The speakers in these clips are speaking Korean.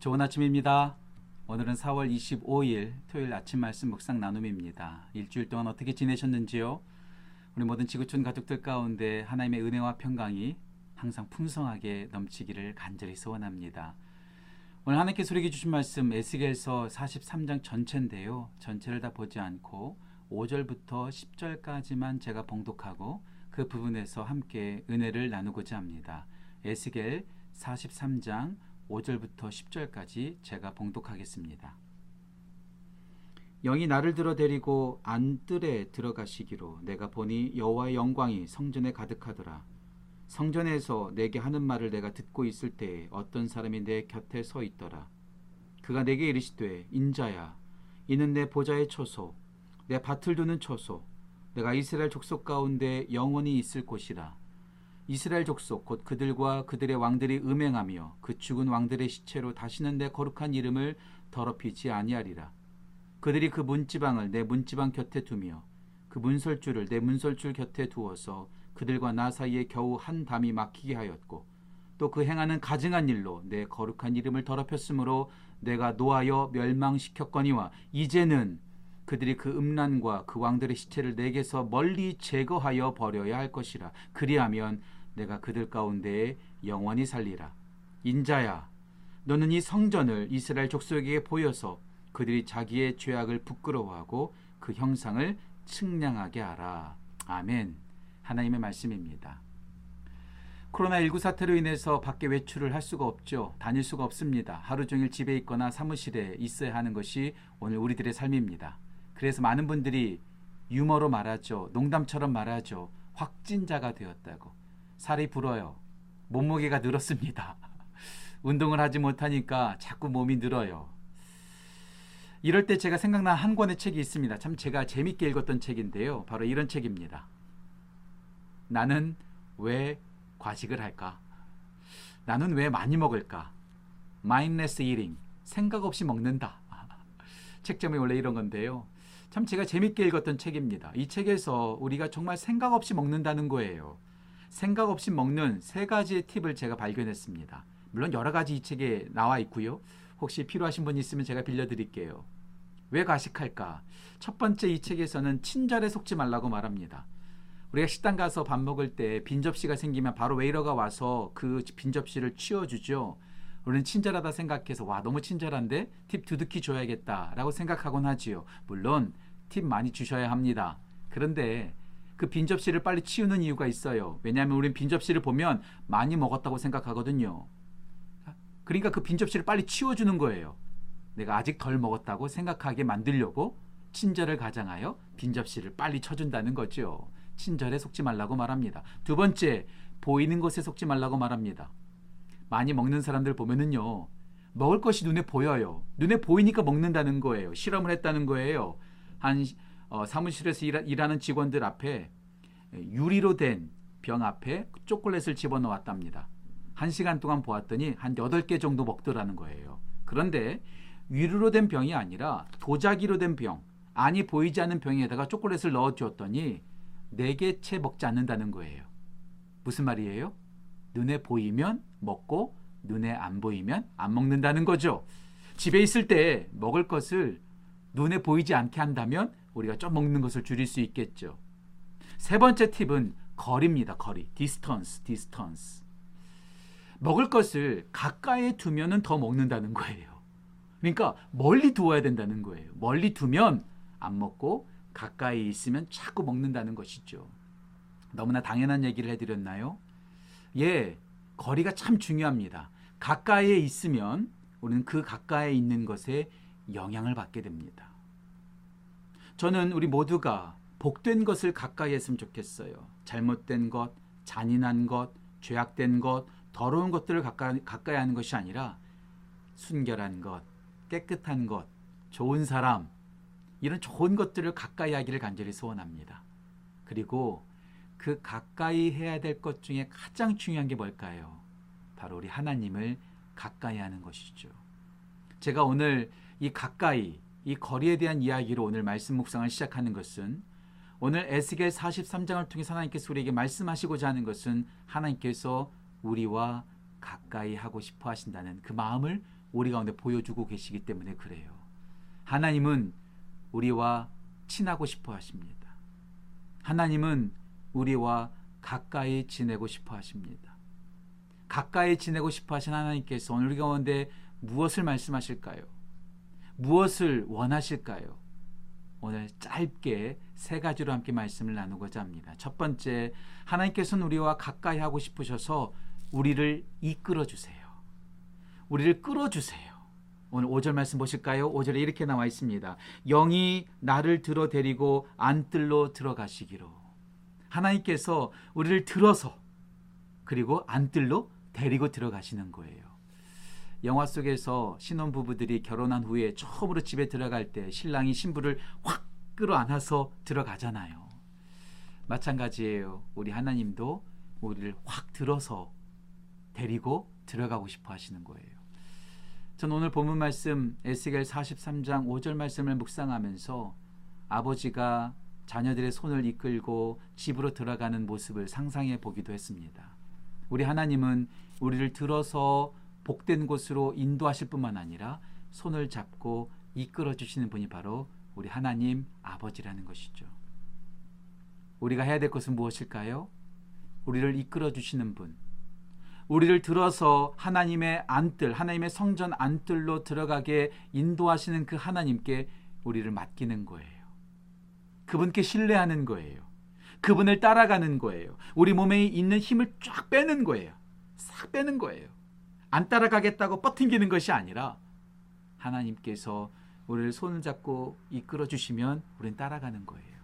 좋은 아침입니다. 오늘은 4월 25일 토요일 아침 말씀 묵상 나눔입니다. 일주일 동안 어떻게 지내셨는지요? 우리 모든 지구촌 가족들 가운데 하나님의 은혜와 평강이 항상 풍성하게 넘치기를 간절히 소원합니다. 오늘 하나님께서 우리에게 주신 말씀 에스겔서 43장 전체인데요. 전체를 다 보지 않고 5절부터 10절까지만 제가 봉독하고 그 부분에서 함께 은혜를 나누고자 합니다. 에스겔 43장 5절부터 10절까지 제가 봉독하겠습니다. 영이 나를 들어 데리고 안뜰에 들어가시기로 내가 보니 여호와의 영광이 성전에 가득하더라. 성전에서 내게 하는 말을 내가 듣고 있을 때에 어떤 사람이 내 곁에 서 있더라. 그가 내게 이르시되 인자야 이는 내 보좌의 초소 내 밭을 두는 초소 내가 이스라엘 족속 가운데 영원히 있을 곳이라. 이스라엘 족속 곧 그들과 그들의 왕들이 음행하며 그 죽은 왕들의 시체로 다시는 내 거룩한 이름을 더럽히지 아니하리라. 그들이 그 문지방을 내 문지방 곁에 두며 그 문설줄을 내 문설줄 곁에 두어서 그들과 나 사이에 겨우 한 담이 막히게 하였고 또 그 행하는 가증한 일로 내 거룩한 이름을 더럽혔으므로 내가 노하여 멸망시켰거니와 이제는 그들이 그 음란과 그 왕들의 시체를 내게서 멀리 제거하여 버려야 할 것이라 그리하면 내가 그들 가운데에 영원히 살리라 인자야 너는 이 성전을 이스라엘 족속에게 보여서 그들이 자기의 죄악을 부끄러워하고 그 형상을 측량하게 하라 아멘 하나님의 말씀입니다. 코로나19 사태로 인해서 밖에 외출을 할 수가 없죠. 다닐 수가 없습니다. 하루 종일 집에 있거나 사무실에 있어야 하는 것이 오늘 우리들의 삶입니다. 그래서 많은 분들이 유머로 말하죠. 농담처럼 말하죠. 확진자가 되었다고. 살이 불어요. 몸무게가 늘었습니다. 운동을 하지 못하니까 자꾸 몸이 늘어요. 이럴 때 제가 생각난 한 권의 책이 있습니다. 참 제가 재밌게 읽었던 책인데요. 바로 이런 책입니다. 나는 왜 과식을 할까? 나는 왜 많이 먹을까? mindless eating. 생각 없이 먹는다. 책점이 원래 이런 건데요. 참 제가 재밌게 읽었던 책입니다. 이 책에서 우리가 정말 생각 없이 먹는다는 거예요. 생각 없이 먹는 세 가지의 팁을 제가 발견했습니다. 물론 여러 가지 이 책에 나와 있고요. 혹시 필요하신 분 있으면 제가 빌려드릴게요. 왜 과식할까? 첫 번째 이 책에서는 친절에 속지 말라고 말합니다. 우리가 식당 가서 밥 먹을 때 빈 접시가 생기면 바로 웨이러가 와서 그 빈 접시를 치워주죠. 우리는 친절하다 생각해서 와 너무 친절한데 팁 두둑히 줘야겠다라고 생각하곤 하지요. 물론 팁 많이 주셔야 합니다. 그런데 그 빈 접시를 빨리 치우는 이유가 있어요. 왜냐하면 우리는 빈 접시를 보면 많이 먹었다고 생각하거든요. 그러니까 그 빈 접시를 빨리 치워주는 거예요. 내가 아직 덜 먹었다고 생각하게 만들려고 친절을 가장하여 빈 접시를 빨리 쳐준다는 거죠. 친절에 속지 말라고 말합니다. 두 번째, 보이는 것에 속지 말라고 말합니다. 많이 먹는 사람들 보면은요, 먹을 것이 눈에 보여요. 눈에 보이니까 먹는다는 거예요. 실험을 했다는 거예요. 한 어, 사무실에서 일하, 는 직원들 앞에 유리로 된 병 앞에 초콜릿을 집어넣었답니다. 한 시간 동안 보았더니 한 8개 정도 먹더라는 거예요. 그런데 유리로 된 병이 아니라 도자기로 된 병, 안이 보이지 않는 병에다가 초콜릿을 넣어 주었더니 네개 채 먹지 않는다는 거예요. 무슨 말이에요? 눈에 보이면 먹고 눈에 안 보이면 안 먹는다는 거죠. 집에 있을 때 먹을 것을 눈에 보이지 않게 한다면 우리가 좀 먹는 것을 줄일 수 있겠죠. 세 번째 팁은 거리입니다. 거리. distance, distance. 먹을 것을 가까이에 두면은 더 먹는다는 거예요. 그러니까 멀리 두어야 된다는 거예요. 멀리 두면 안 먹고 가까이 있으면 자꾸 먹는다는 것이죠. 너무나 당연한 얘기를 해드렸나요? 예, 거리가 참 중요합니다. 가까이에 있으면 우리는 그 가까이에 있는 것에 영향을 받게 됩니다. 저는 우리 모두가 복된 것을 가까이 했으면 좋겠어요. 잘못된 것, 잔인한 것, 죄악된 것, 더러운 것들을 가까이, 가까이 하는 것이 아니라 순결한 것, 깨끗한 것, 좋은 사람, 이런 좋은 것들을 가까이 하기를 간절히 소원합니다. 그리고 그 가까이 해야 될 것 중에 가장 중요한 게 뭘까요? 바로 우리 하나님을 가까이 하는 것이죠. 제가 오늘 이 가까이, 이 거리에 대한 이야기로 오늘 말씀 묵상을 시작하는 것은 오늘 에스겔 43장을 통해서 하나님께서 우리에게 말씀하시고자 하는 것은 하나님께서 우리와 가까이 하고 싶어 하신다는 그 마음을 우리 가운데 보여주고 계시기 때문에 그래요. 하나님은 우리와 친하고 싶어 하십니다. 하나님은 우리와 가까이 지내고 싶어 하십니다. 가까이 지내고 싶어 하신 하나님께서 오늘 가운데 무엇을 말씀하실까요? 무엇을 원하실까요? 오늘 짧게 세 가지로 함께 말씀을 나누고자 합니다. 첫 번째, 하나님께서는 우리와 가까이 하고 싶으셔서 우리를 이끌어 주세요. 우리를 끌어 주세요. 오늘 5절 말씀 보실까요? 5절에 이렇게 나와 있습니다. 영이 나를 들어 데리고 안뜰로 들어가시기로. 하나님께서 우리를 들어서 그리고 안뜰로 데리고 들어가시는 거예요. 영화 속에서 신혼 부부들이 결혼한 후에 처음으로 집에 들어갈 때 신랑이 신부를 확 끌어안아서 들어가잖아요. 마찬가지예요. 우리 하나님도 우리를 확 들어서 데리고 들어가고 싶어 하시는 거예요. 전 오늘 본문 말씀 에스겔 43장 5절 말씀을 묵상하면서 아버지가 자녀들의 손을 이끌고 집으로 들어가는 모습을 상상해 보기도 했습니다. 우리 하나님은 우리를 들어서 복된 곳으로 인도하실 뿐만 아니라 손을 잡고 이끌어 주시는 분이 바로 우리 하나님 아버지라는 것이죠. 우리가 해야 될 것은 무엇일까요? 우리를 이끌어 주시는 분, 우리를 들어서 하나님의 안뜰, 하나님의 성전 안뜰로 들어가게 인도하시는 그 하나님께 우리를 맡기는 거예요. 그분께 신뢰하는 거예요. 그분을 따라가는 거예요. 우리 몸에 있는 힘을 쫙 빼는 거예요. 싹 빼는 거예요. 안 따라가겠다고 뻗팅기는 것이 아니라 하나님께서 우리를 손을 잡고 이끌어 주시면 우리는 따라가는 거예요.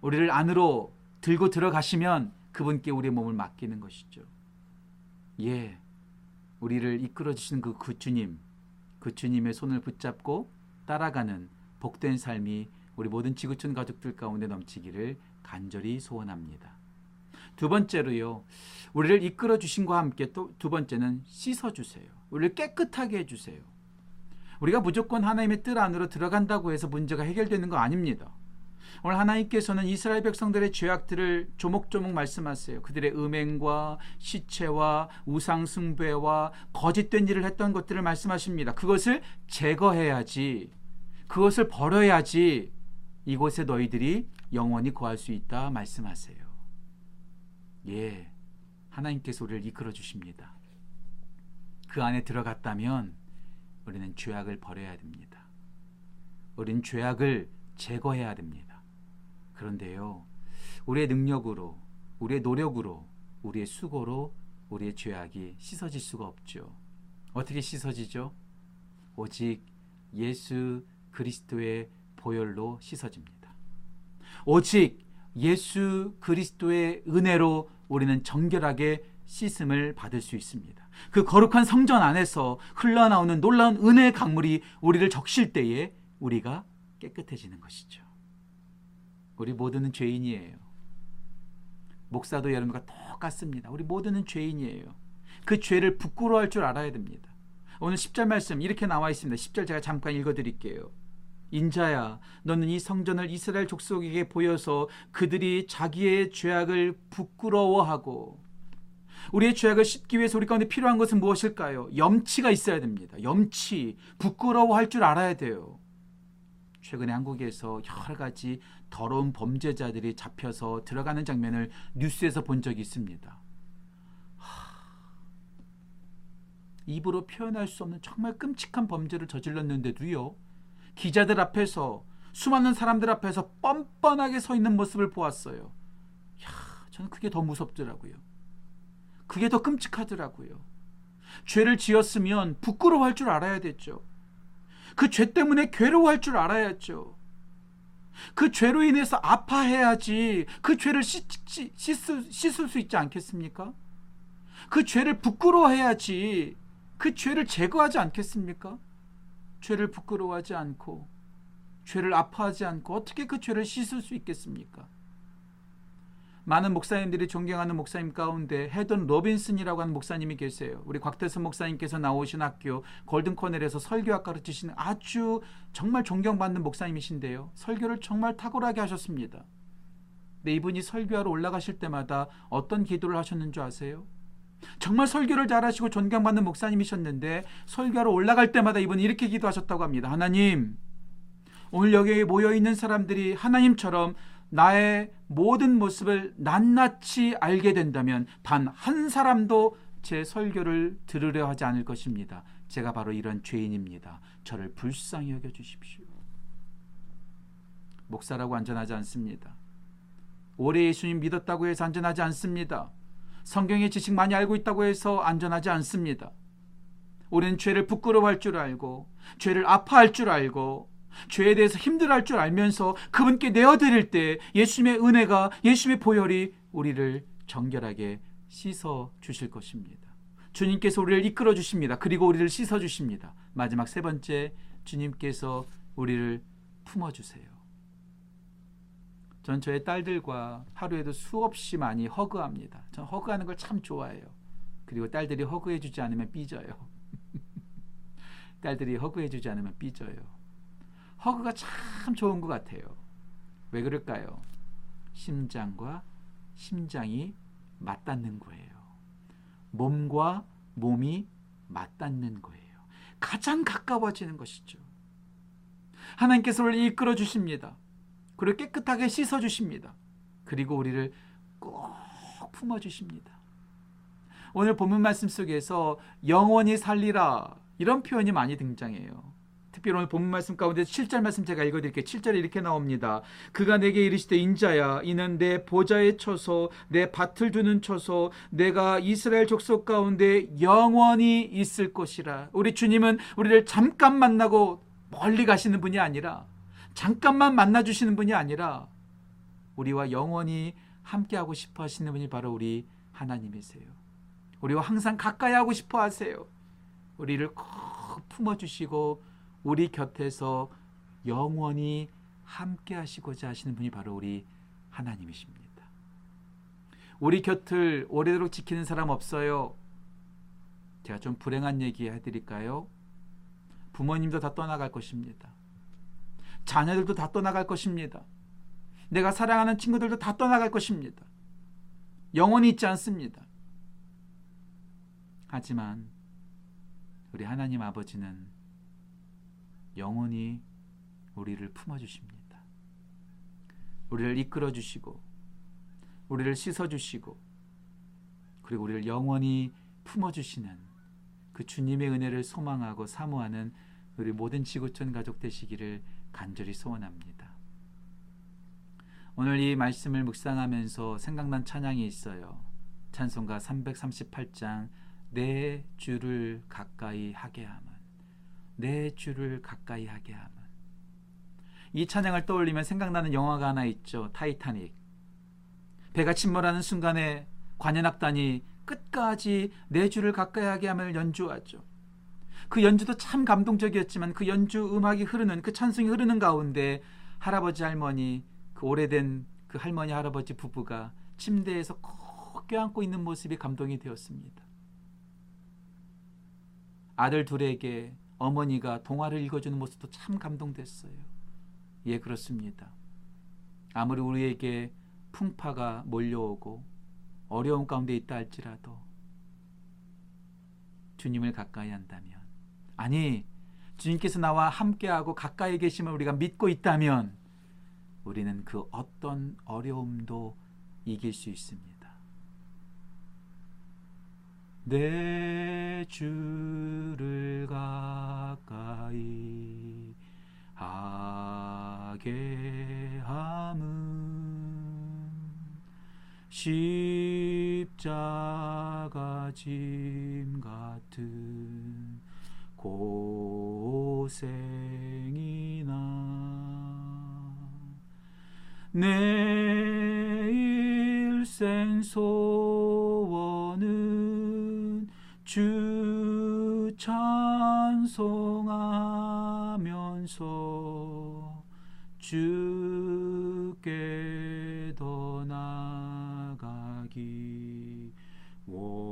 우리를 안으로 들고 들어가시면 그분께 우리의 몸을 맡기는 것이죠. 예. 우리를 이끌어 주시는 그, 그 주님, 그 주님의 손을 붙잡고 따라가는 복된 삶이 우리 모든 지구촌 가족들 가운데 넘치기를 간절히 소원합니다. 두 번째로요. 우리를 이끌어 주신과 함께 또 두 번째는 씻어 주세요. 우리를 깨끗하게 해 주세요. 우리가 무조건 하나님의 뜰 안으로 들어간다고 해서 문제가 해결되는 거 아닙니다. 오늘 하나님께서는 이스라엘 백성들의 죄악들을 조목조목 말씀하세요. 그들의 음행과 시체와 우상 숭배와 거짓된 일을 했던 것들을 말씀하십니다. 그것을 제거해야지. 그것을 버려야지 이곳에 너희들이 영원히 거할 수 있다 말씀하세요. 예. 하나님께서 우리를 이끌어 주십니다. 그 안에 들어갔다면 우리는 죄악을 버려야 됩니다. 우리는 죄악을 제거해야 됩니다. 그런데요, 우리의 능력으로, 우리의 노력으로, 우리의 수고로 우리의 죄악이 씻어질 수가 없죠. 어떻게 씻어지죠? 오직 예수 그리스도의 보혈로 씻어집니다. 오직 예수 그리스도의 은혜로 우리는 정결하게 씻음을 받을 수 있습니다. 그 거룩한 성전 안에서 흘러나오는 놀라운 은혜의 강물이 우리를 적실 때에 우리가 깨끗해지는 것이죠. 우리 모두는 죄인이에요. 목사도 여러분과 똑같습니다. 우리 모두는 죄인이에요. 그 죄를 부끄러워할 줄 알아야 됩니다. 오늘 10절 말씀 이렇게 나와 있습니다. 10절 제가 잠깐 읽어 드릴게요. 인자야 너는 이 성전을 이스라엘 족속에게 보여서 그들이 자기의 죄악을 부끄러워하고 우리의 죄악을 씻기 위해서 우리 가운데 필요한 것은 무엇일까요? 염치가 있어야 됩니다. 염치, 부끄러워할 줄 알아야 돼요. 최근에 한국에서 여러 가지 더러운 범죄자들이 잡혀서 들어가는 장면을 뉴스에서 본 적이 있습니다. 입으로 표현할 수 없는 정말 끔찍한 범죄를 저질렀는데도요. 기자들 앞에서 수많은 사람들 앞에서 뻔뻔하게 서 있는 모습을 보았어요. 야, 저는 그게 더 무섭더라고요. 그게 더 끔찍하더라고요. 죄를 지었으면 부끄러워할 줄 알아야 됐죠. 그 죄 때문에 괴로워할 줄 알아야죠. 그 죄로 인해서 아파해야지 그 죄를 씻, 씻, 씻을 수 있지 않겠습니까? 그 죄를 부끄러워해야지 그 죄를 제거하지 않겠습니까? 죄를 부끄러워하지 않고 죄를 아파하지 않고 어떻게 그 죄를 씻을 수 있겠습니까? 많은 목사님들이 존경하는 목사님 가운데 해돈 로빈슨이라고 하는 목사님이 계세요. 우리 곽대선 목사님께서 나오신 학교 고든 콘웰에서 설교학 가르치시는 아주 정말 존경받는 목사님이신데요. 설교를 정말 탁월하게 하셨습니다. 근데 이분이 설교하러 올라가실 때마다 어떤 기도를 하셨는 줄 아세요? 정말 설교를 잘하시고 존경받는 목사님이셨는데 설교하러 올라갈 때마다 이분 이렇게 기도하셨다고 합니다. 하나님, 오늘 여기에 모여 있는 사람들이 하나님처럼 나의 모든 모습을 낱낱이 알게 된다면 단 한 사람도 제 설교를 들으려 하지 않을 것입니다. 제가 바로 이런 죄인입니다. 저를 불쌍히 여겨 주십시오. 목사라고 안전하지 않습니다. 오래 예수님 믿었다고 해서 안전하지 않습니다. 성경의 지식 많이 알고 있다고 해서 안전하지 않습니다. 우리는 죄를 부끄러워할 줄 알고 죄를 아파할 줄 알고 죄에 대해서 힘들어할 줄 알면서 그분께 내어드릴 때 예수님의 은혜가 예수님의 보혈이 우리를 정결하게 씻어 주실 것입니다. 주님께서 우리를 이끌어 주십니다. 그리고 우리를 씻어 주십니다. 마지막 세 번째 주님께서 우리를 품어 주세요. 전 저의 딸들과 하루에도 수없이 많이 허그합니다. 전 허그하는 걸 참 좋아해요. 그리고 딸들이 허그해 주지 않으면 삐져요. 딸들이 허그해 주지 않으면 삐져요. 허그가 참 좋은 것 같아요. 왜 그럴까요? 심장과 심장이 맞닿는 거예요. 몸과 몸이 맞닿는 거예요. 가장 가까워지는 것이죠. 하나님께서 우리를 이끌어 주십니다. 그리고 깨끗하게 씻어 주십니다. 그리고 우리를 꼭 품어 주십니다. 오늘 본문 말씀 속에서 영원히 살리라 이런 표현이 많이 등장해요. 특별히 오늘 본문 말씀 가운데 7절 말씀 제가 읽어드릴게요. 7절에 이렇게 나옵니다. 그가 내게 이르시되 인자야 이는 내 보좌에 쳐서 내 밭을 두는 쳐서 내가 이스라엘 족속 가운데 영원히 있을 것이라. 우리 주님은 우리를 잠깐 만나고 멀리 가시는 분이 아니라 잠깐만 만나 주시는 분이 아니라 우리와 영원히 함께하고 싶어 하시는 분이 바로 우리 하나님이세요. 우리와 항상 가까이 하고 싶어 하세요. 우리를 꼭 품어 주시고 우리 곁에서 영원히 함께 하시고자 하시는 분이 바로 우리 하나님이십니다. 우리 곁을 오래도록 지키는 사람 없어요. 제가 좀 불행한 얘기 해드릴까요? 부모님도 다 떠나갈 것입니다. 자녀들도 다 떠나갈 것입니다. 내가 사랑하는 친구들도 다 떠나갈 것입니다. 영원히 있지 않습니다. 하지만 우리 하나님 아버지는 영원히 우리를 품어주십니다. 우리를 이끌어 주시고, 우리를 씻어 주시고, 그리고 우리를 영원히 품어주시는 그 주님의 은혜를 소망하고 사모하는 우리 모든 지구촌 가족 되시기를 간절히 소원합니다. 오늘 이 말씀을 묵상하면서 생각난 찬양이 있어요. 찬송가 338장 내 주를 가까이 하게 함은 내 주를 가까이 하게 함은 이 찬양을 떠올리면 생각나는 영화가 하나 있죠. 타이타닉. 배가 침몰하는 순간에 관현악단이 끝까지 내 주를 가까이 하게 함을 연주하죠. 그 연주도 참 감동적이었지만 그 연주 음악이 흐르는 그 찬송이 흐르는 가운데 할아버지 할머니 그 오래된 그 할머니 할아버지 부부가 침대에서 꼭 껴안고 있는 모습이 감동이 되었습니다. 아들 둘에게 어머니가 동화를 읽어주는 모습도 참 감동됐어요. 예, 그렇습니다. 아무리 우리에게 풍파가 몰려오고 어려운 가운데 있다 할지라도 주님을 가까이 한다면 아니 주님께서 나와 함께하고 가까이 계심을 우리가 믿고 있다면 우리는 그 어떤 어려움도 이길 수 있습니다. 내 주를 가까이 하게 함은 십자가 짐 같은 고생이나 내 일생 소원은 주 찬송하면서 주께 더 나가기 원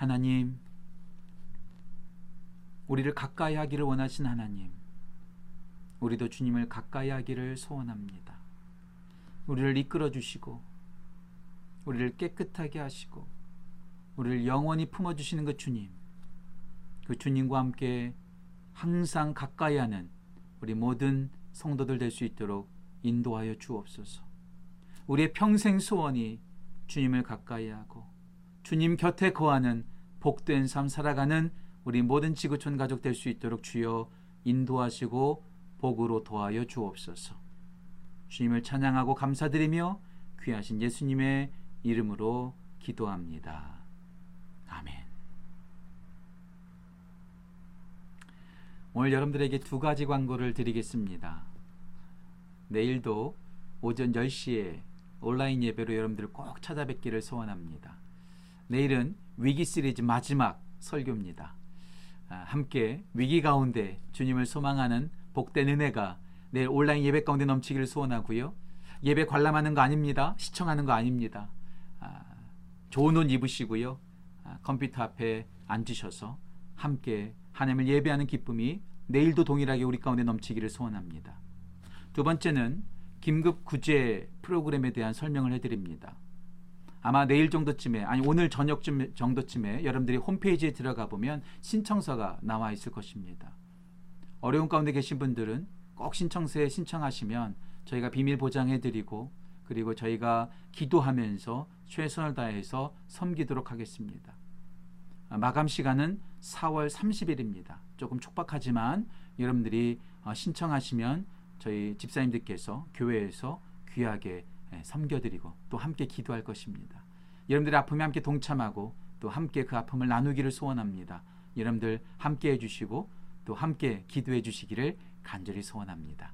하나님, 우리를 가까이 하기를 원하신 하나님, 우리도 주님을 가까이 하기를 소원합니다. 우리를 이끌어 주시고 우리를 깨끗하게 하시고 우리를 영원히 품어 주시는 그 주님. 그 주님과 함께 항상 가까이 하는 우리 모든 성도들 될 수 있도록 인도하여 주옵소서. 우리의 평생 소원이 주님을 가까이 하고 주님 곁에 거하는 복된 삶 살아가는 우리 모든 지구촌 가족 될 수 있도록 주여 인도하시고 복으로 도하여 주옵소서. 주님을 찬양하고 감사드리며 귀하신 예수님의 이름으로 기도합니다. 아멘. 오늘 여러분들에게 두 가지 광고를 드리겠습니다. 내일도 오전 10시에 온라인 예배로 여러분들을 꼭 찾아뵙기를 소원합니다. 내일은 위기 시리즈 마지막 설교입니다. 아, 함께 위기 가운데 주님을 소망하는 복된 은혜가 내일 온라인 예배 가운데 넘치기를 소원하고요. 예배 관람하는 거 아닙니다. 시청하는 거 아닙니다. 아, 좋은 옷 입으시고요. 아, 컴퓨터 앞에 앉으셔서 함께 하나님을 예배하는 기쁨이 내일도 동일하게 우리 가운데 넘치기를 소원합니다. 두 번째는 긴급 구제 프로그램에 대한 설명을 해드립니다. 아마 내일 정도쯤에 아니 오늘 저녁쯤 정도쯤에 여러분들이 홈페이지에 들어가 보면 신청서가 나와 있을 것입니다. 어려운 가운데 계신 분들은 꼭 신청서에 신청하시면 저희가 비밀 보장해 드리고 그리고 저희가 기도하면서 최선을 다해서 섬기도록 하겠습니다. 마감 시간은 4월 30일입니다. 조금 촉박하지만 여러분들이 어, 신청하시면 저희 집사님들께서 교회에서 귀하게 예, 섬겨드리고 또 함께 기도할 것입니다. 여러분들의 아픔에 함께 동참하고 또 함께 그 아픔을 나누기를 소원합니다. 여러분들 함께 해주시고 또 함께 기도해 주시기를 간절히 소원합니다.